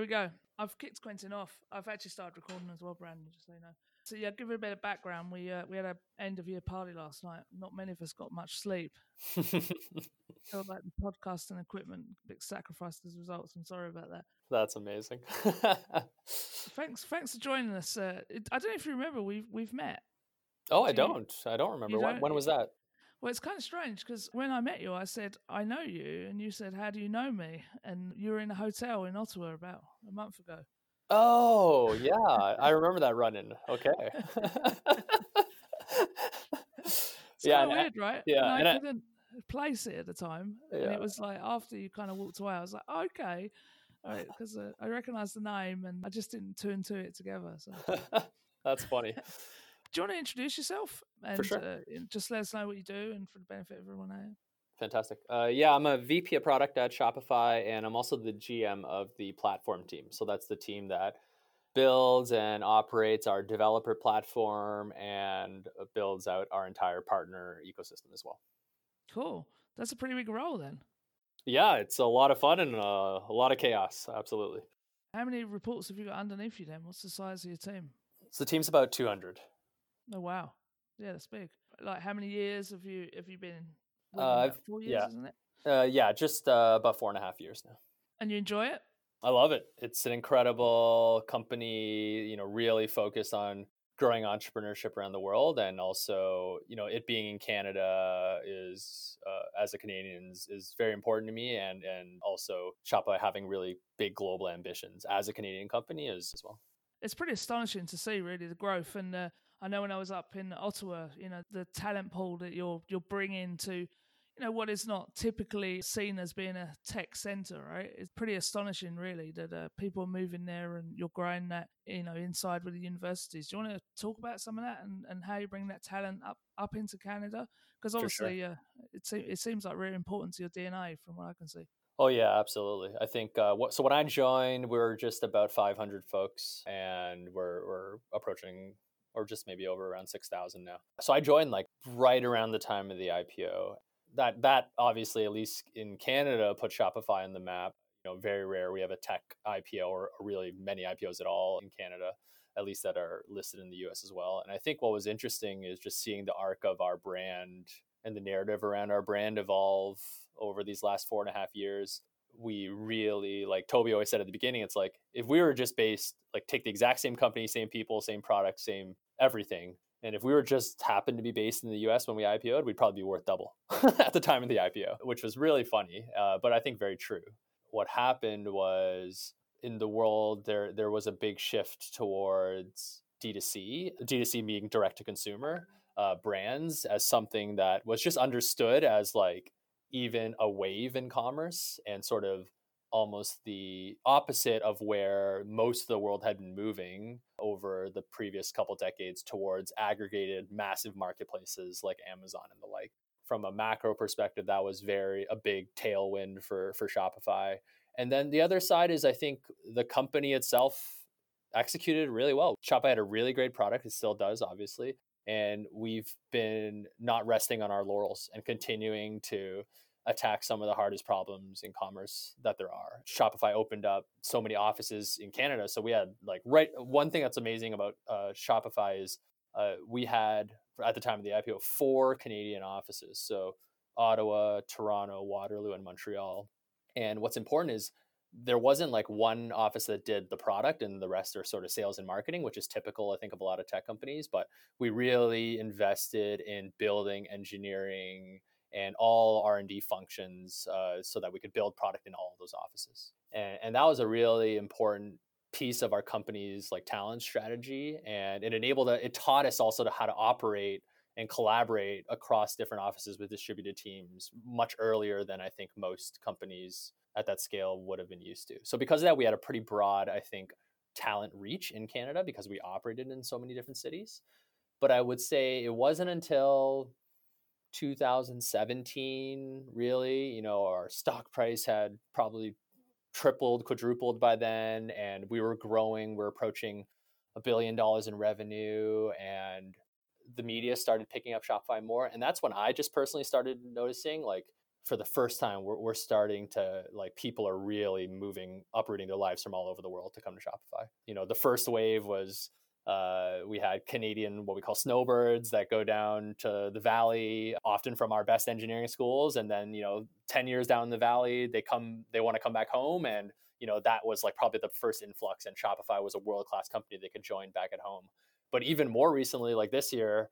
We go. I've kicked Quentin off. I've actually started recording as well, Brandon, just so you know. So yeah, give it a bit of background. We uh, we had a end of year party last night. Not many of us got much sleep. Feel like the podcast and equipment big sacrificed as results. I'm sorry about that. That's amazing. thanks, thanks for joining us. Uh, I don't know if you remember we've we've met. Oh, I don't. I don't remember. don't? When was that? Well, it's kind of strange because when I met you, I said, I know you. And you said, How do you know me? And you were in a hotel in Ottawa about a month ago. Oh, yeah. I remember that running. Okay. it's yeah. Kind of weird, right? Yeah. And I and couldn't I, place it at the time. Yeah. And it was like after you kind of walked away, I was like, oh, okay. All right. Because uh, I recognized the name and I just didn't turn to it together. So. That's funny do you want to introduce yourself and sure. uh, just let us know what you do and for the benefit of everyone out Fantastic. Uh, yeah, I'm a VP of product at Shopify, and I'm also the GM of the platform team. So that's the team that builds and operates our developer platform and builds out our entire partner ecosystem as well. Cool. That's a pretty big role then. Yeah, it's a lot of fun and uh, a lot of chaos. Absolutely. How many reports have you got underneath you then? What's the size of your team? So the team's about 200. Oh wow, yeah, that's big. Like, how many years have you have you been? Uh, four years, yeah. isn't it? Uh, yeah, just uh, about four and a half years now. And you enjoy it? I love it. It's an incredible company. You know, really focused on growing entrepreneurship around the world, and also, you know, it being in Canada is, uh, as a Canadian, is, is very important to me, and and also Shopify having really big global ambitions as a Canadian company is as well. It's pretty astonishing to see, really, the growth and. Uh, I know when I was up in Ottawa, you know, the talent pool that you're you're bringing to, you know, what is not typically seen as being a tech center, right? It's pretty astonishing, really, that uh, people are moving there and you're growing that, you know, inside with the universities. Do you want to talk about some of that and, and how you bring that talent up up into Canada? Because obviously, sure. uh, it it seems like really important to your DNA, from what I can see. Oh yeah, absolutely. I think uh, what, so. When I joined, we are just about 500 folks, and we're we're approaching or just maybe over around 6,000 now. So I joined like right around the time of the IPO. That that obviously at least in Canada put Shopify on the map. You know, very rare we have a tech IPO or, really many IPOs at all in Canada, at least that are listed in the US as well. And I think what was interesting is just seeing the arc of our brand and the narrative around our brand evolve over these last four and a half years we really like Tobi always said at the beginning, it's like if we were just based like take the exact same company, same people, same product, same everything. And if we were just happened to be based in the US when we IPO'd, we'd probably be worth double at the time of the IPO, which was really funny, uh, but I think very true. What happened was in the world, there, there was a big shift towards D2C, D2C being direct to consumer uh, brands as something that was just understood as like even a wave in commerce and sort of almost the opposite of where most of the world had been moving over the previous couple decades towards aggregated massive marketplaces like Amazon and the like. From a macro perspective, that was very a big tailwind for for Shopify. And then the other side is I think the company itself executed really well. Shopify had a really great product, it still does, obviously and we've been not resting on our laurels and continuing to attack some of the hardest problems in commerce that there are. Shopify opened up so many offices in Canada, so we had like right one thing that's amazing about uh, Shopify is uh, we had at the time of the IPO four Canadian offices, so Ottawa, Toronto, Waterloo, and Montreal. And what's important is there wasn't like one office that did the product and the rest are sort of sales and marketing which is typical i think of a lot of tech companies but we really invested in building engineering and all r&d functions uh, so that we could build product in all of those offices. And, and that was a really important piece of our company's like talent strategy and it enabled it taught us also to how to operate and collaborate across different offices with distributed teams much earlier than i think most companies at that scale would have been used to. So because of that, we had a pretty broad, I think, talent reach in Canada because we operated in so many different cities. But I would say it wasn't until 2017, really, you know, our stock price had probably tripled, quadrupled by then, and we were growing. We're approaching a billion dollars in revenue, and the media started picking up Shopify more. And that's when I just personally started noticing like for the first time we're, we're starting to like people are really moving uprooting their lives from all over the world to come to shopify you know the first wave was uh, we had Canadian, what we call snowbirds, that go down to the valley, often from our best engineering schools. And then, you know, 10 years down in the valley, they come, they want to come back home. And, you know, that was like probably the first influx. And Shopify was a world class company they could join back at home. But even more recently, like this year,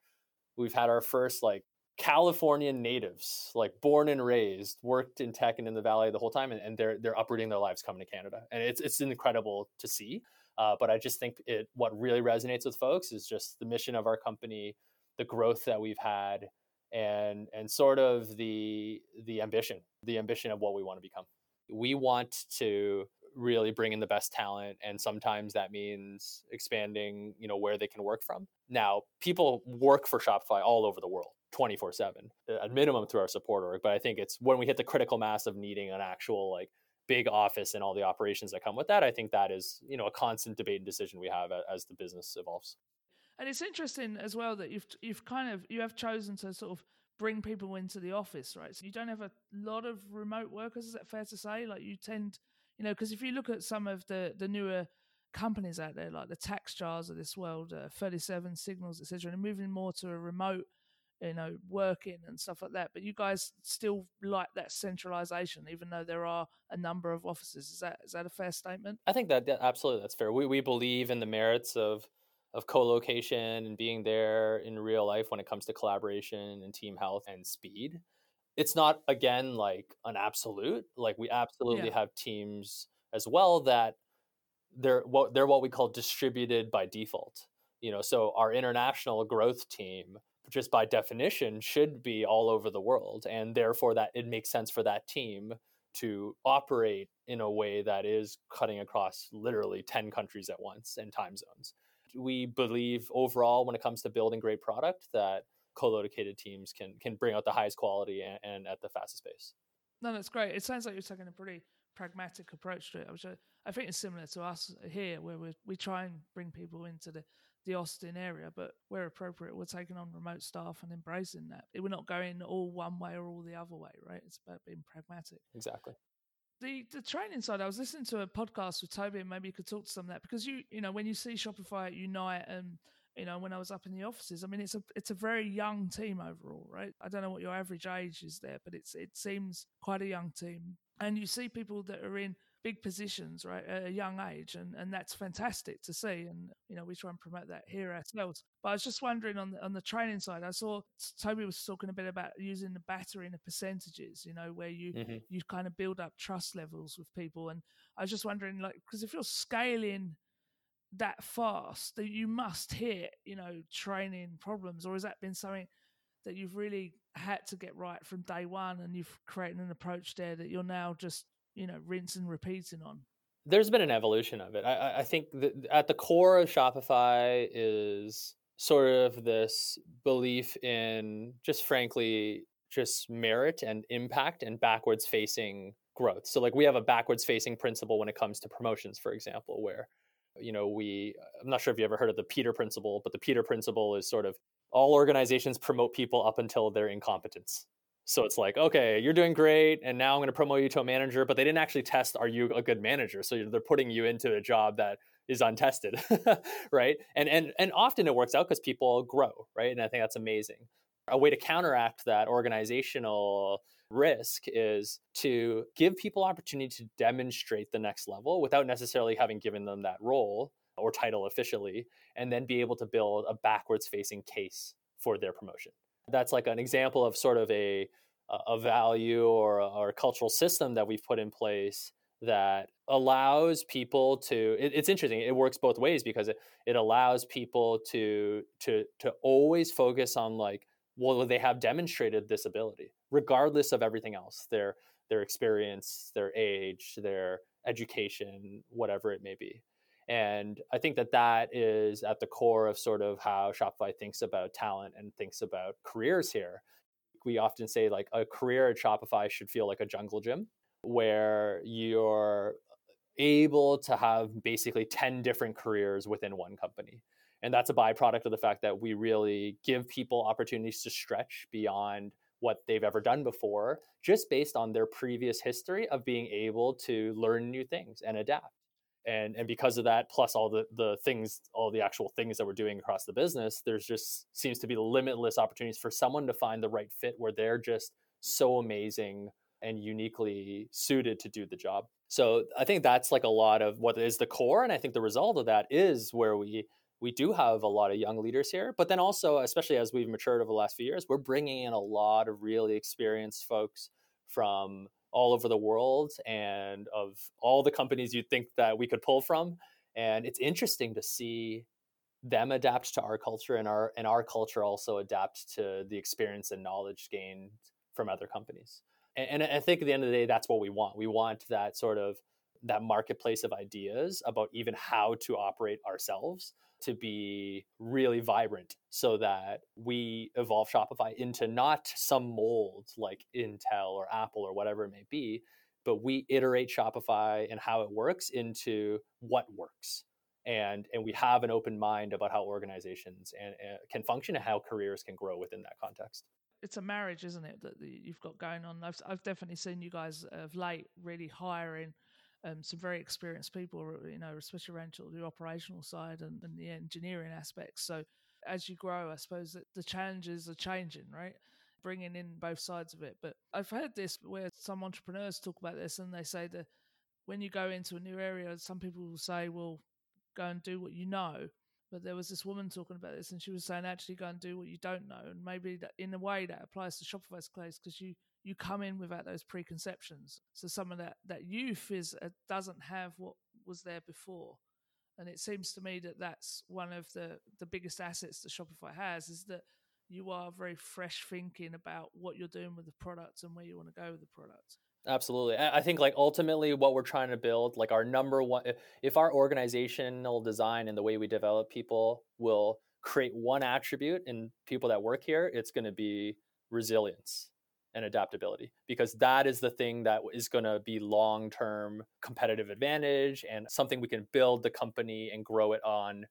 we've had our first like Californian natives, like born and raised, worked in tech and in the valley the whole time, and, and they're they're uprooting their lives coming to Canada, and it's it's incredible to see. Uh, but I just think it what really resonates with folks is just the mission of our company, the growth that we've had, and and sort of the the ambition, the ambition of what we want to become. We want to really bring in the best talent and sometimes that means expanding you know where they can work from now people work for shopify all over the world 24 7 at minimum through our support org but i think it's when we hit the critical mass of needing an actual like big office and all the operations that come with that, I think that is, you know, a constant debate and decision we have as the business evolves. And it's interesting as well that you've you've kind of you have chosen to sort of bring people into the office, right? So you don't have a lot of remote workers. Is that fair to say? Like you tend, you know, because if you look at some of the the newer companies out there, like the TaxJars of this world, uh, 37 Signals, etc., and moving more to a remote you know, working and stuff like that. But you guys still like that centralization, even though there are a number of offices. Is that is that a fair statement? I think that, that absolutely that's fair. We we believe in the merits of of co-location and being there in real life when it comes to collaboration and team health and speed. It's not again like an absolute. Like we absolutely yeah. have teams as well that they're what they're what we call distributed by default. You know, so our international growth team just by definition should be all over the world and therefore that it makes sense for that team to operate in a way that is cutting across literally 10 countries at once and time zones. We believe overall when it comes to building great product that co-located teams can can bring out the highest quality and, and at the fastest pace. No that's great. It sounds like you're taking a pretty pragmatic approach to it which I, I think is similar to us here where we we try and bring people into the the Austin area, but where appropriate, we're taking on remote staff and embracing that. We're not going all one way or all the other way, right? It's about being pragmatic. Exactly. The the training side, I was listening to a podcast with Tobi, and maybe you could talk to some of that because you you know when you see Shopify Unite and you know when I was up in the offices, I mean it's a it's a very young team overall, right? I don't know what your average age is there, but it's it seems quite a young team, and you see people that are in big positions right at a young age and and that's fantastic to see and you know we try and promote that here ourselves but i was just wondering on the, on the training side i saw tobi was talking a bit about using the battery the percentages you know where you mm-hmm. you kind of build up trust levels with people and i was just wondering like because if you're scaling that fast that you must hit you know training problems or has that been something that you've really had to get right from day one and you've created an approach there that you're now just you know rinse and repeating on? There's been an evolution of it. I, I think at the core of shopify is sort of this belief in just frankly just merit and impact and backwards facing growth. So like we have a backwards facing principle when it comes to promotions for example where you know we i'm not sure if you ever heard of the peter principle but the peter principle is sort of all organizations promote people up until their incompetence so it's like, okay, you're doing great, and now I'm going to promote you to a manager, but they didn't actually test are you a good manager. So they're putting you into a job that is untested, right? And and and often it works out because people grow, right? And I think that's amazing. A way to counteract that organizational risk is to give people opportunity to demonstrate the next level without necessarily having given them that role or title officially, and then be able to build a backwards facing case for their promotion that's like an example of sort of a a value or a, or a cultural system that we've put in place that allows people to it, it's interesting it works both ways because it, it allows people to to to always focus on like well they have demonstrated this ability regardless of everything else their their experience their age their education whatever it may be and I think that that is at the core of sort of how Shopify thinks about talent and thinks about careers here. We often say like a career at Shopify should feel like a jungle gym where you're able to have basically 10 different careers within one company. And that's a byproduct of the fact that we really give people opportunities to stretch beyond what they've ever done before, just based on their previous history of being able to learn new things and adapt. And, and because of that, plus all the, the things, all the actual things that we're doing across the business, there's just seems to be limitless opportunities for someone to find the right fit where they're just so amazing and uniquely suited to do the job. So I think that's like a lot of what is the core. And I think the result of that is where we we do have a lot of young leaders here, but then also, especially as we've matured over the last few years, we're bringing in a lot of really experienced folks from all over the world and of all the companies you'd think that we could pull from. And it's interesting to see them adapt to our culture and our and our culture also adapt to the experience and knowledge gained from other companies. And, and I think at the end of the day, that's what we want. We want that sort of that marketplace of ideas about even how to operate ourselves to be really vibrant so that we evolve Shopify into not some mold like Intel or Apple or whatever it may be, but we iterate Shopify and how it works into what works. And, and we have an open mind about how organizations and, and can function and how careers can grow within that context it's a marriage, isn't it, that you've got going on? I've I've definitely seen you guys of late really hiring um, some very experienced people, you know, especially around the operational side and, and the engineering aspects. So as you grow, I suppose that the challenges are changing, right? Bringing in both sides of it. But I've heard this where some entrepreneurs talk about this and they say that when you go into a new area, some people will say, well, go and do what you know. But there was this woman talking about this, and she was saying, actually, go and do what you don't know. And maybe that, in a way that applies to Shopify's case because you you come in without those preconceptions. So some of that that youth is uh, doesn't have what was there before, and it seems to me that that's one of the the biggest assets that Shopify has is that you are very fresh thinking about what you're doing with the product and where you want to go with the product. Absolutely. I think like ultimately what we're trying to build, like our number one if our organizational design and the way we develop people will create one attribute in people that work here, it's going to be resilience and adaptability because that is the thing that is going to be long-term competitive advantage and something we can build the company and grow it on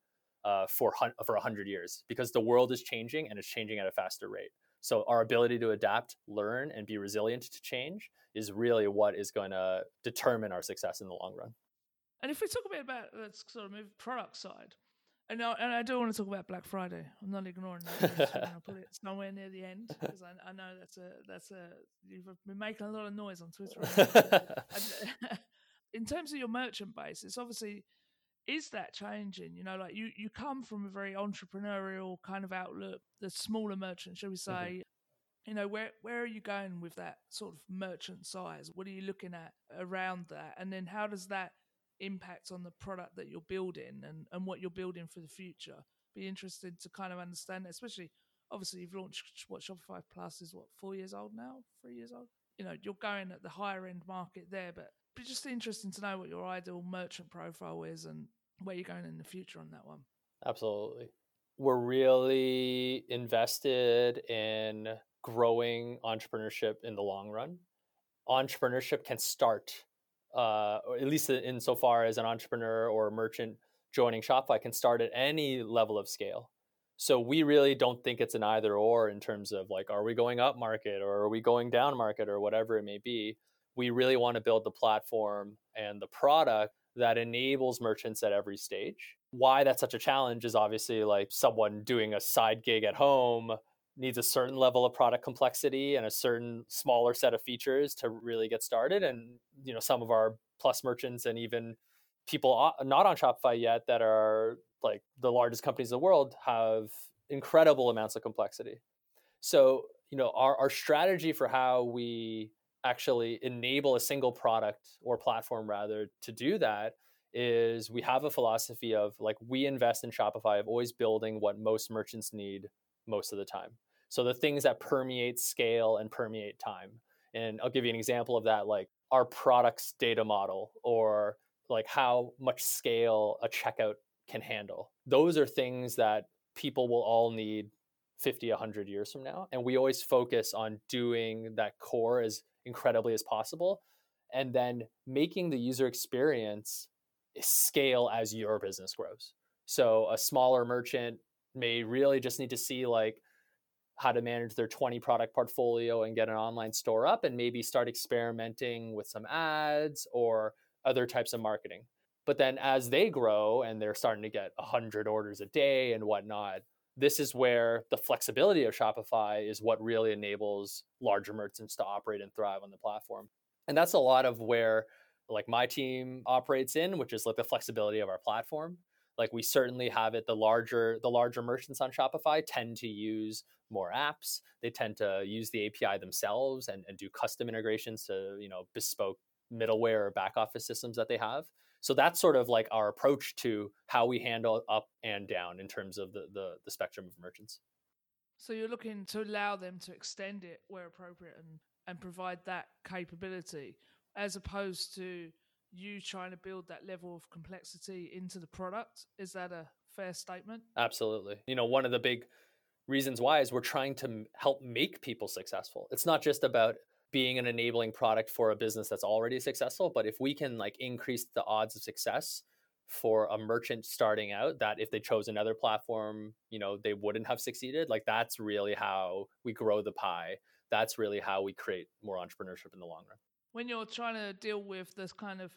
uh, for for 100 years because the world is changing and it's changing at a faster rate. So our ability to adapt learn and be resilient to change is really what is going to determine our success in the long run. And if we talk a bit about let's sort of move product side and I, and I do want to talk about Black Friday. I'm not ignoring that. I'll put it somewhere near the end because I, I, know that's a that's a you've been making a lot of noise on Twitter. in terms of your merchant base, it's obviously is that changing? You know, like you you come from a very entrepreneurial kind of outlook. The smaller merchant, shall we mm-hmm. say? Mm-hmm. You know, where where are you going with that sort of merchant size? What are you looking at around that? And then how does that impact on the product that you're building and, and what you're building for the future. Be interested to kind of understand it, especially obviously you've launched what Shopify Plus is what four years old now, three years old. You know, you're going at the higher end market there, but be just interesting to know what your ideal merchant profile is and where you're going in the future on that one. Absolutely. We're really invested in growing entrepreneurship in the long run. Entrepreneurship can start uh, or at least insofar as an entrepreneur or a merchant joining Shopify can start at any level of scale. So we really don't think it's an either or in terms of like, are we going up market or are we going down market or whatever it may be. We really want to build the platform and the product that enables merchants at every stage. Why that's such a challenge is obviously like someone doing a side gig at home needs a certain level of product complexity and a certain smaller set of features to really get started and you know some of our plus merchants and even people not on shopify yet that are like the largest companies in the world have incredible amounts of complexity. So you know our, our strategy for how we actually enable a single product or platform rather to do that is we have a philosophy of like we invest in shopify of always building what most merchants need most of the time so the things that permeate scale and permeate time. And I'll give you an example of that, like our products data model or like how much scale a checkout can handle. Those are things that people will all need 50, 100 years from now. And we always focus on doing that core as incredibly as possible and then making the user experience scale as your business grows. So a smaller merchant may really just need to see like how to manage their 20 product portfolio and get an online store up and maybe start experimenting with some ads or other types of marketing. But then as they grow and they're starting to get 100 orders a day and whatnot, this is where the flexibility of Shopify is what really enables larger merchants to operate and thrive on the platform. And that's a lot of where like my team operates in, which is like the flexibility of our platform like we certainly have it the larger the larger merchants on shopify tend to use more apps they tend to use the api themselves and, and do custom integrations to you know bespoke middleware or back office systems that they have. So that's sort of like our approach to how we handle up and down in terms of the the, the spectrum of merchants. So you're looking to allow them to extend it where appropriate and and provide that capability as opposed to you trying to build that level of complexity into the product. Is that a fair statement? Absolutely. You know, one of the big reasons why is we're trying to help make people successful. It's not just about being an enabling product for a business that's already successful, but if we can like increase the odds of success for a merchant starting out that if they chose another platform, you know, they wouldn't have succeeded, like that's really how we grow the pie. That's really how we create more entrepreneurship in the long run when you're trying to deal with this kind of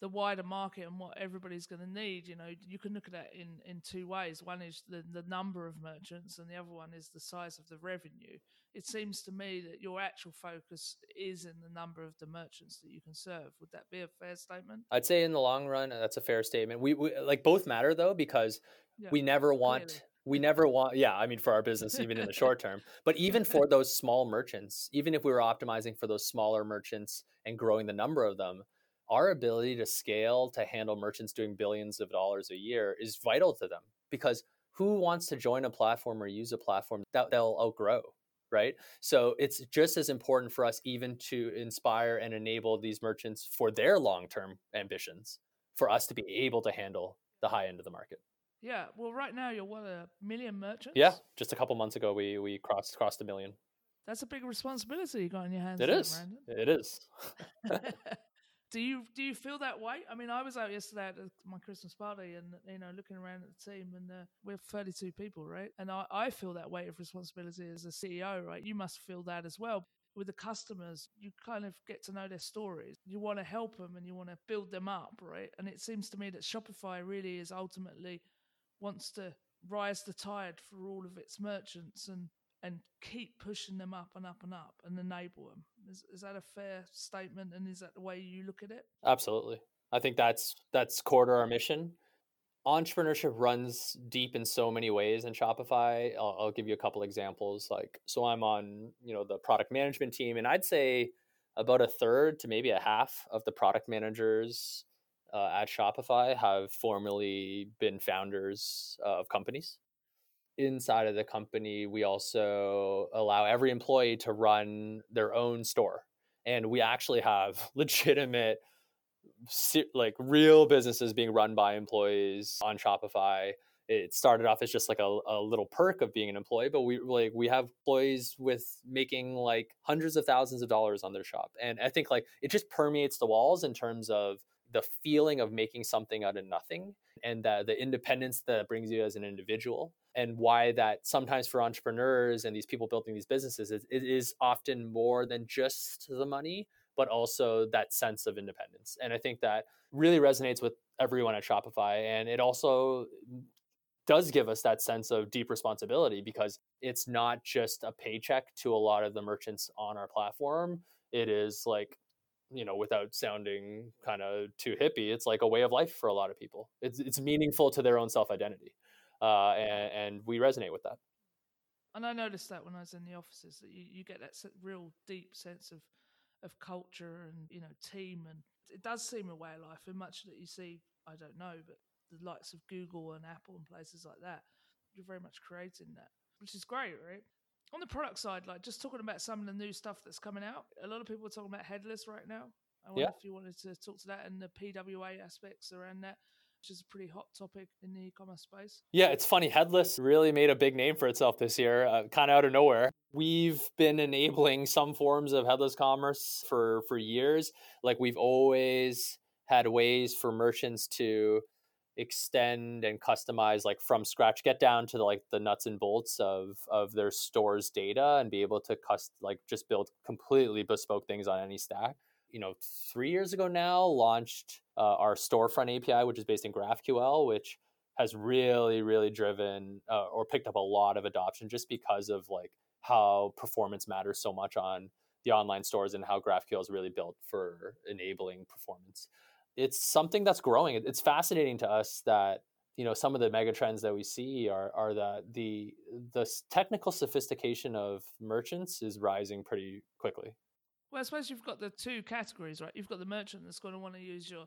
the wider market and what everybody's going to need, you know, you can look at it in, in two ways. One is the, the number of merchants, and the other one is the size of the revenue. It seems to me that your actual focus is in the number of the merchants that you can serve. Would that be a fair statement? I'd say in the long run, that's a fair statement. We, we like both matter though because yeah, we never want clearly we never want yeah i mean for our business even in the short term but even for those small merchants even if we were optimizing for those smaller merchants and growing the number of them our ability to scale to handle merchants doing billions of dollars a year is vital to them because who wants to join a platform or use a platform that they'll outgrow right so it's just as important for us even to inspire and enable these merchants for their long-term ambitions for us to be able to handle the high end of the market yeah, well, right now you're what a million merchants. Yeah, just a couple months ago we we crossed crossed a million. That's a big responsibility you got in your hands. It there, is. Brandon. It is. do you do you feel that way? I mean, I was out yesterday at my Christmas party, and you know, looking around at the team, and uh, we're 32 people, right? And I, I feel that weight of responsibility as a CEO, right? You must feel that as well. With the customers, you kind of get to know their stories. You want to help them, and you want to build them up, right? And it seems to me that Shopify really is ultimately wants to rise the tide for all of its merchants and and keep pushing them up and up and up and enable them. Is, is that a fair statement? And is that the way you look at it? Absolutely. I think that's that's core to our mission. Entrepreneurship runs deep in so many ways in Shopify. I'll, I'll give you a couple examples. Like, so I'm on you know the product management team, and I'd say about a third to maybe a half of the product managers uh, at Shopify have formerly been founders of companies. Inside of the company, we also allow every employee to run their own store. And we actually have legitimate, like real businesses being run by employees on Shopify. It started off as just like a, a little perk of being an employee, but we like we have employees with making like hundreds of thousands of dollars on their shop. And I think like it just permeates the walls in terms of the feeling of making something out of nothing and the, the independence that brings you as an individual and why that sometimes for entrepreneurs and these people building these businesses it, it is often more than just the money but also that sense of independence. And i think that really resonates with everyone at shopify and it also does give us that sense of deep responsibility because it's not just a paycheck to a lot of the merchants on our platform. It is like you know, without sounding kind of too hippie, it's like a way of life for a lot of people. It's it's meaningful to their own self identity, uh, and, and, we resonate with that. And I noticed that when I was in the offices, that you, you get that real deep sense of of culture and you know team, and it does seem a way of life. And much that you see, I don't know, but the likes of Google and Apple and places like that, you're very much creating that, which is great, right? on the product side, like just talking about some of the new stuff that's coming out. A lot of people are talking about headless right now. I wonder yeah. if you wanted to talk to that and the PWA aspects around that, which is a pretty hot topic in the e-commerce space. Yeah, it's funny. Headless really made a big name for itself this year, uh, kind of out of nowhere. We've been enabling some forms of headless commerce for for years. Like we've always had ways for merchants to extend and customize like from scratch get down to the, like the nuts and bolts of of their store's data and be able to cust like just build completely bespoke things on any stack you know three years ago now launched uh, our storefront api which is based in graphql which has really really driven uh, or picked up a lot of adoption just because of like how performance matters so much on the online stores and how graphql is really built for enabling performance it's something that's growing. It's fascinating to us that you know some of the mega trends that we see are are that the the technical sophistication of merchants is rising pretty quickly. Well, I suppose you've got the two categories, right? You've got the merchant that's going to want to use your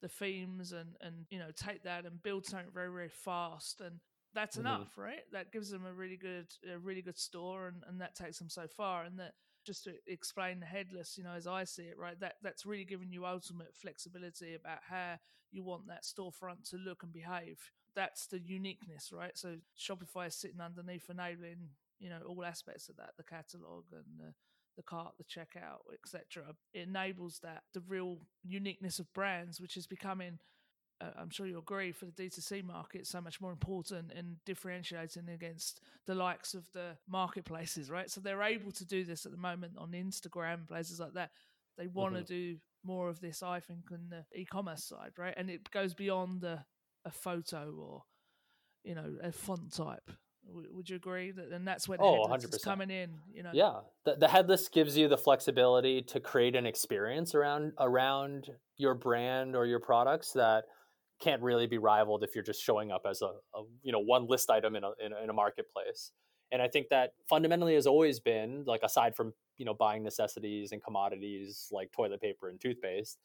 the themes and and you know take that and build something very very fast and that's mm-hmm. enough right that gives them a really good a really good store and, and that takes them so far and that just to explain the headless, you know, as I see it, right? That that's really giving you ultimate flexibility about how you want that storefront to look and behave. That's the uniqueness, right? So Shopify is sitting underneath enabling, you know, all aspects of that, the catalog and the, the cart, the checkout, etc. It enables that the real uniqueness of brands, which is becoming uh, I'm sure you agree, for the D2C market, so much more important in differentiating against the likes of the marketplaces, right? So they're able to do this at the moment on Instagram, places like that. They want mm-hmm. to do more of this, I think, on the e-commerce side, right? And it goes beyond a photo or, you know, a font type. Would you agree that? And that's where the oh, headless 100%. is coming in. You know, yeah, the, the headless gives you the flexibility to create an experience around around your brand or your products that can't really be rivaled if you're just showing up as a, a you know one list item in a, in a, in a marketplace and i think that fundamentally has always been like aside from you know buying necessities and commodities like toilet paper and toothpaste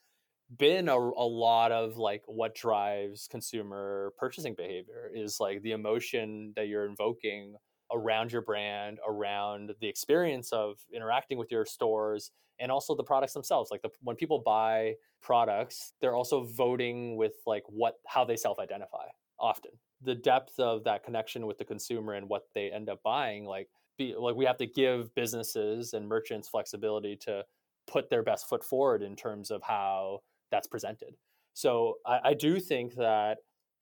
been a, a lot of like what drives consumer purchasing behavior is like the emotion that you're invoking around your brand around the experience of interacting with your stores and also the products themselves. Like the, when people buy products they're also voting with like what how they self-identify often. The depth of that connection with the consumer and what they end up buying like be like we have to give businesses and merchants flexibility to put their best foot forward in terms of how that's presented. So I, I do think that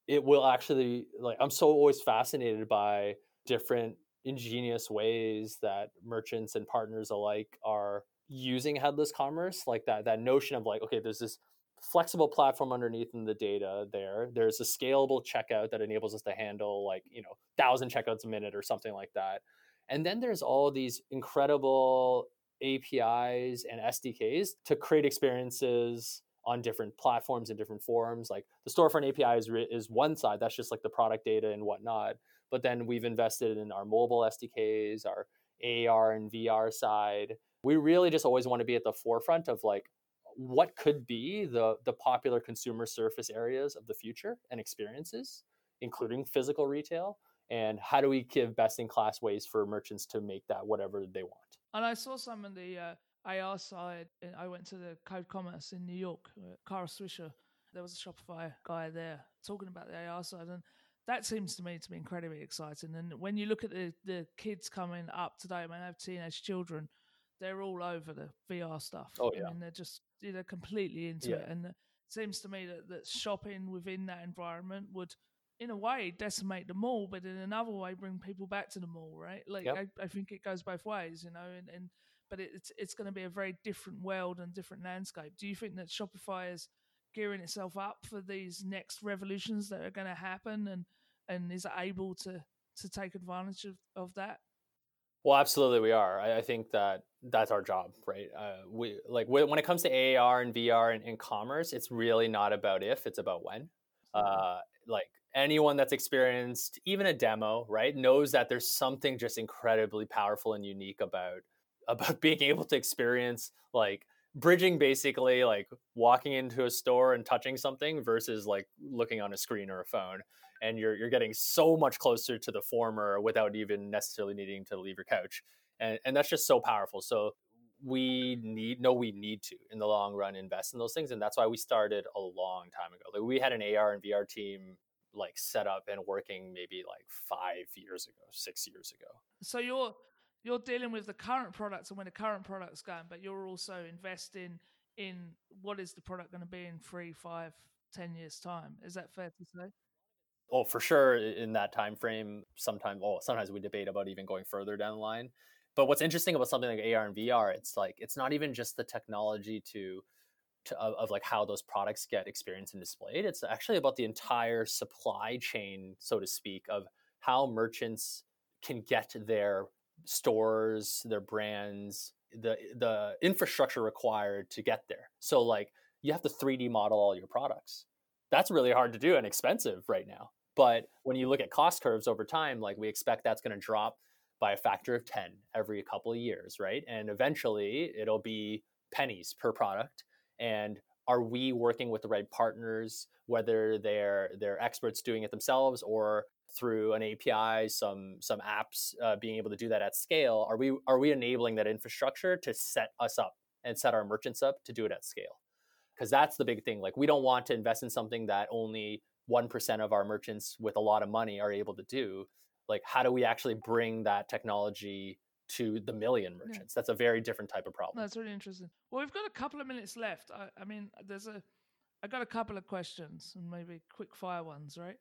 it will actually like i'm so always fascinated by different ingenious ways that merchants and partners alike are using headless commerce like that that notion of like okay there's this flexible platform underneath in the data there. There's a scalable checkout that enables us to handle like you know thousand checkouts a minute or something like that. And then there's all these incredible apis and sdks to create experiences on different platforms and different forms like the storefront api is, is one side that's just like the product data and whatnot but then we've invested in our mobile sdks our ar and vr side. We really just always want to be at the forefront of like what could be the the popular consumer surface areas of the future and experiences including physical retail and how do we give best in class ways for merchants to make that whatever they want? And i saw some in the uh, ar side i went to the code commerce in new york uh, Kara Swisher there was a shopify guy there talking about the ar side and that seems to me to be incredibly exciting and when you look at the, the kids coming up today I, mean, I have teenage children they're all over the VR stuff. Oh yeah, I mean, they're just they're completely into yeah. it, and it seems to me that that shopping within that environment would, in a way, decimate the mall, but in another way, bring people back to the mall. Right? Like yep. I, I, think it goes both ways, you know, and, and but it's it's going to be a very different world and different landscape. Do you think that Shopify is gearing itself up for these next revolutions that are going to happen, and and is able to to take advantage of, of that? Well, absolutely, we are. I, I, think that that's our job, right? Uh, we like when it comes to AR and VR and, and, commerce, it's really not about if; it's about when. Uh, like anyone that's experienced even a demo, right, knows that there's something just incredibly powerful and unique about about being able to experience like bridging basically like walking into a store and touching something versus like looking on a screen or a phone and you're you're getting so much closer to the former without even necessarily needing to leave your couch and and that's just so powerful so we need no we need to in the long run invest in those things and that's why we started a long time ago like we had an ar and vr team like set up and working maybe like five years ago six years ago. So you're you're dealing with the current products and when the current product's going but you're also investing in what is the product going to be in three five, ten years time. Is that fair to say? Oh, for sure in that time frame. Sometimes oh, sometimes we debate about even going further down the line. But what's interesting about something like AR and VR, it's like it's not even just the technology to to, of, of, like how those products get experienced and displayed. It's actually about the entire supply chain, so to speak, of how merchants can get their stores, their brands, the the infrastructure required to get there. So like you have to 3D model all your products. That's really hard to do and expensive right now. But when you look at cost curves over time, like we expect that's going to drop by a factor of 10 every couple of years, right? And eventually it'll be pennies per product. And are we working with the right partners, whether they're they're experts doing it themselves or through an API, some some apps uh, being able to do that at scale? Are we are we enabling that infrastructure to set us up and set our merchants up to do it at scale? Because that's the big thing. Like we don't want to invest in something that only one percent of our merchants with a lot of money are able to do. Like how do we actually bring that technology to the million merchants. Yeah. That's a very different type of problem. That's really interesting. Well, we've got a couple of minutes left. I, I mean, there's a, I got a couple of questions and maybe quick fire ones, right?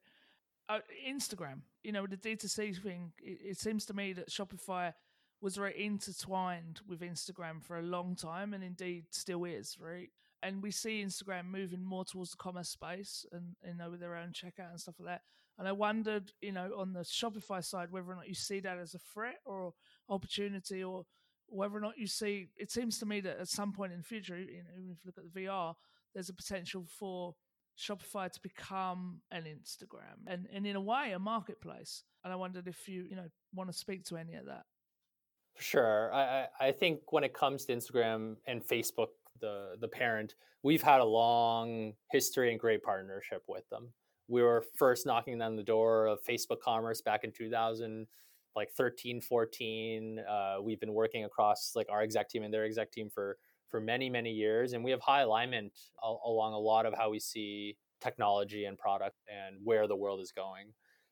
Uh, Instagram, you know, the D2C thing, it, it seems to me that Shopify was very intertwined with Instagram for a long time and indeed still is, right? And we see Instagram moving more towards the commerce space and, you know, with their own checkout and stuff like that. And I wondered, you know, on the Shopify side, whether or not you see that as a threat or opportunity, or whether or not you see. It seems to me that at some point in the future, you know, if you look at the VR, there's a potential for Shopify to become an Instagram and, and in a way a marketplace. And I wondered if you, you know, want to speak to any of that. Sure. I, I think when it comes to Instagram and Facebook, the the parent, we've had a long history and great partnership with them we were first knocking on the door of Facebook Commerce back in 2000, like 13, 14. Uh, we've been working across like our exec team and their exec team for for many, many years, and we have high alignment al- along a lot of how we see technology and product and where the world is going.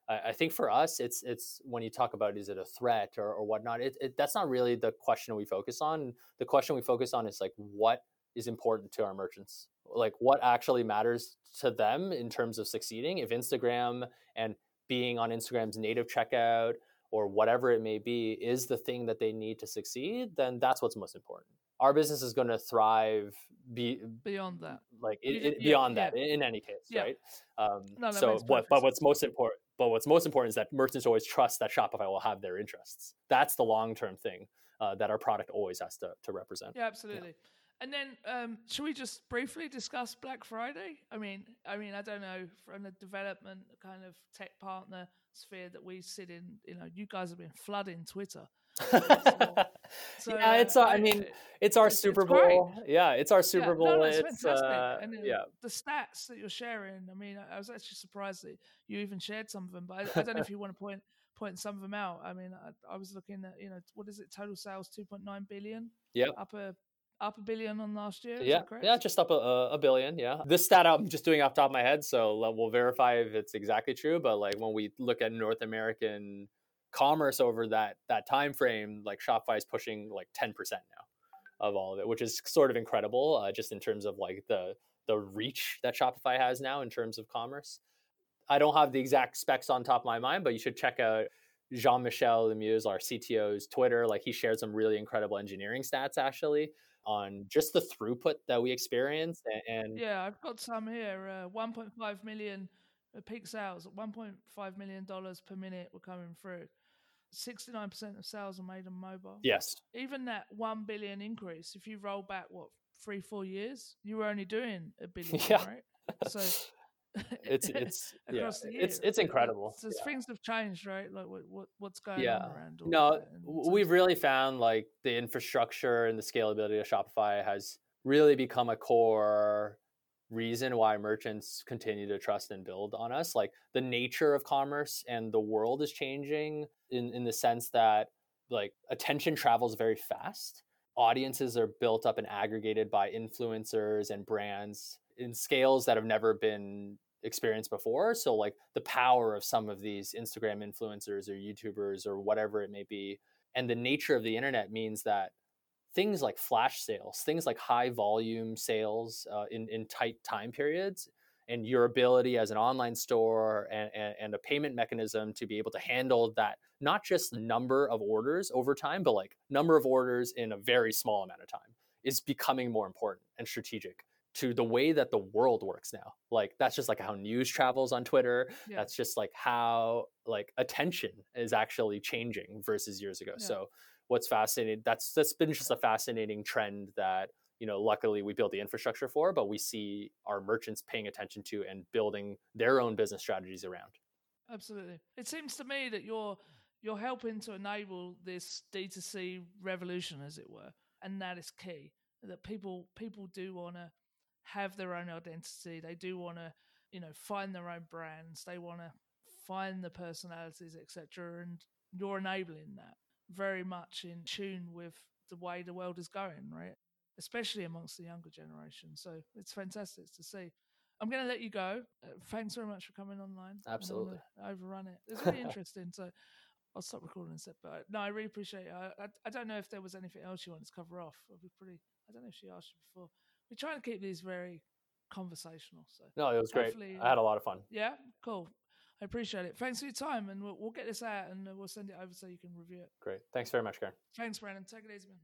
I, I think for us, it's it's when you talk about is it a threat or, or whatnot, it, it, that's not really the question we focus on. The question we focus on is like what is important to our merchants like what actually matters to them in terms of succeeding if instagram and being on instagram's native checkout or whatever it may be is the thing that they need to succeed then that's what's most important our business is going to thrive be, beyond that like it, it, beyond yeah. that in any case yeah. right um, no, so what but what's most important but what's most important is that merchants always trust that shopify will have their interests that's the long-term thing uh, that our product always has to, to represent yeah absolutely yeah. And then, um, should we just briefly discuss Black Friday? I mean, I mean, I don't know from the development kind of tech partner sphere that we sit in. You know, you guys have been flooding Twitter. so, yeah, it's. Uh, I mean, it's our it's, Super Bowl. yeah, it's our Super yeah, Bowl. No, it's, it's uh, and yeah. The stats that you're sharing. I mean, I was actually surprised that you even shared some of them, but I, I don't know if you want to point point some of them out. I mean, I, I was looking at you know what is it? Total sales two point nine billion. Yeah, up a up a billion on last year. Yeah, yeah, just up a, a, billion. Yeah, this stat I'm just doing off top of my head, so we'll verify if it's exactly true. But like when we look at North American commerce over that that time frame, like Shopify is pushing like 10% now of all of it, which is sort of incredible, uh, just in terms of like the the reach that Shopify has now in terms of commerce. I don't have the exact specs on top of my mind, but you should check out Jean Michel Lemieux, our CTO's Twitter. Like he shared some really incredible engineering stats actually on just the throughput that we experience. And, yeah, I've got some here. Uh, 1.5 million peak sales, 1.5 million dollars per minute were coming through. 69% of sales are made on mobile. Yes. Even that 1 billion increase, if you roll back, what, three, four years, you were only doing a billion, yeah. right? So it's it's yeah, it's it's incredible. So yeah. things have changed, right? Like what, what what's going yeah. on around? no, we've really found like the infrastructure and the scalability of Shopify has really become a core reason why merchants continue to trust and build on us. Like the nature of commerce and the world is changing in in the sense that like attention travels very fast. Audiences are built up and aggregated by influencers and brands in scales that have never been experienced before. So like the power of some of these Instagram influencers or YouTubers or whatever it may be, and the nature of the internet means that things like flash sales, things like high volume sales uh, in in tight time periods, and your ability as an online store and, and, and, a payment mechanism to be able to handle that not just number of orders over time but like number of orders in a very small amount of time is becoming more important and strategic to the way that the world works now like that's just like how news travels on twitter yeah. that's just like how like attention is actually changing versus years ago yeah. so what's fascinating that's that's been just a fascinating trend that you know luckily we build the infrastructure for but we see our merchants paying attention to and building their own business strategies around. Absolutely. It seems to me that you're you're helping to enable this d2c revolution as it were and that is key that people people do want to have their own identity they do want to you know find their own brands they want to find the personalities etc and you're enabling that very much in tune with the way the world is going right especially amongst the younger generation. So it's fantastic to see. I'm going to let you go. Uh, thanks very much for coming online. Absolutely. Overrun it. It's really interesting. So I'll stop recording set. But no, I really appreciate it. I, I, I, don't know if there was anything else you wanted to cover off. I'd be pretty. I don't know if she asked you before. We're trying to keep these very conversational. So no, it was great. I had a lot of fun. Yeah, cool. I appreciate it. Thanks for your time, and we'll, we'll get this out and we'll send it over so you can review it. Great. Thanks very much, Karen. Thanks, Brandon. Take it easy, man.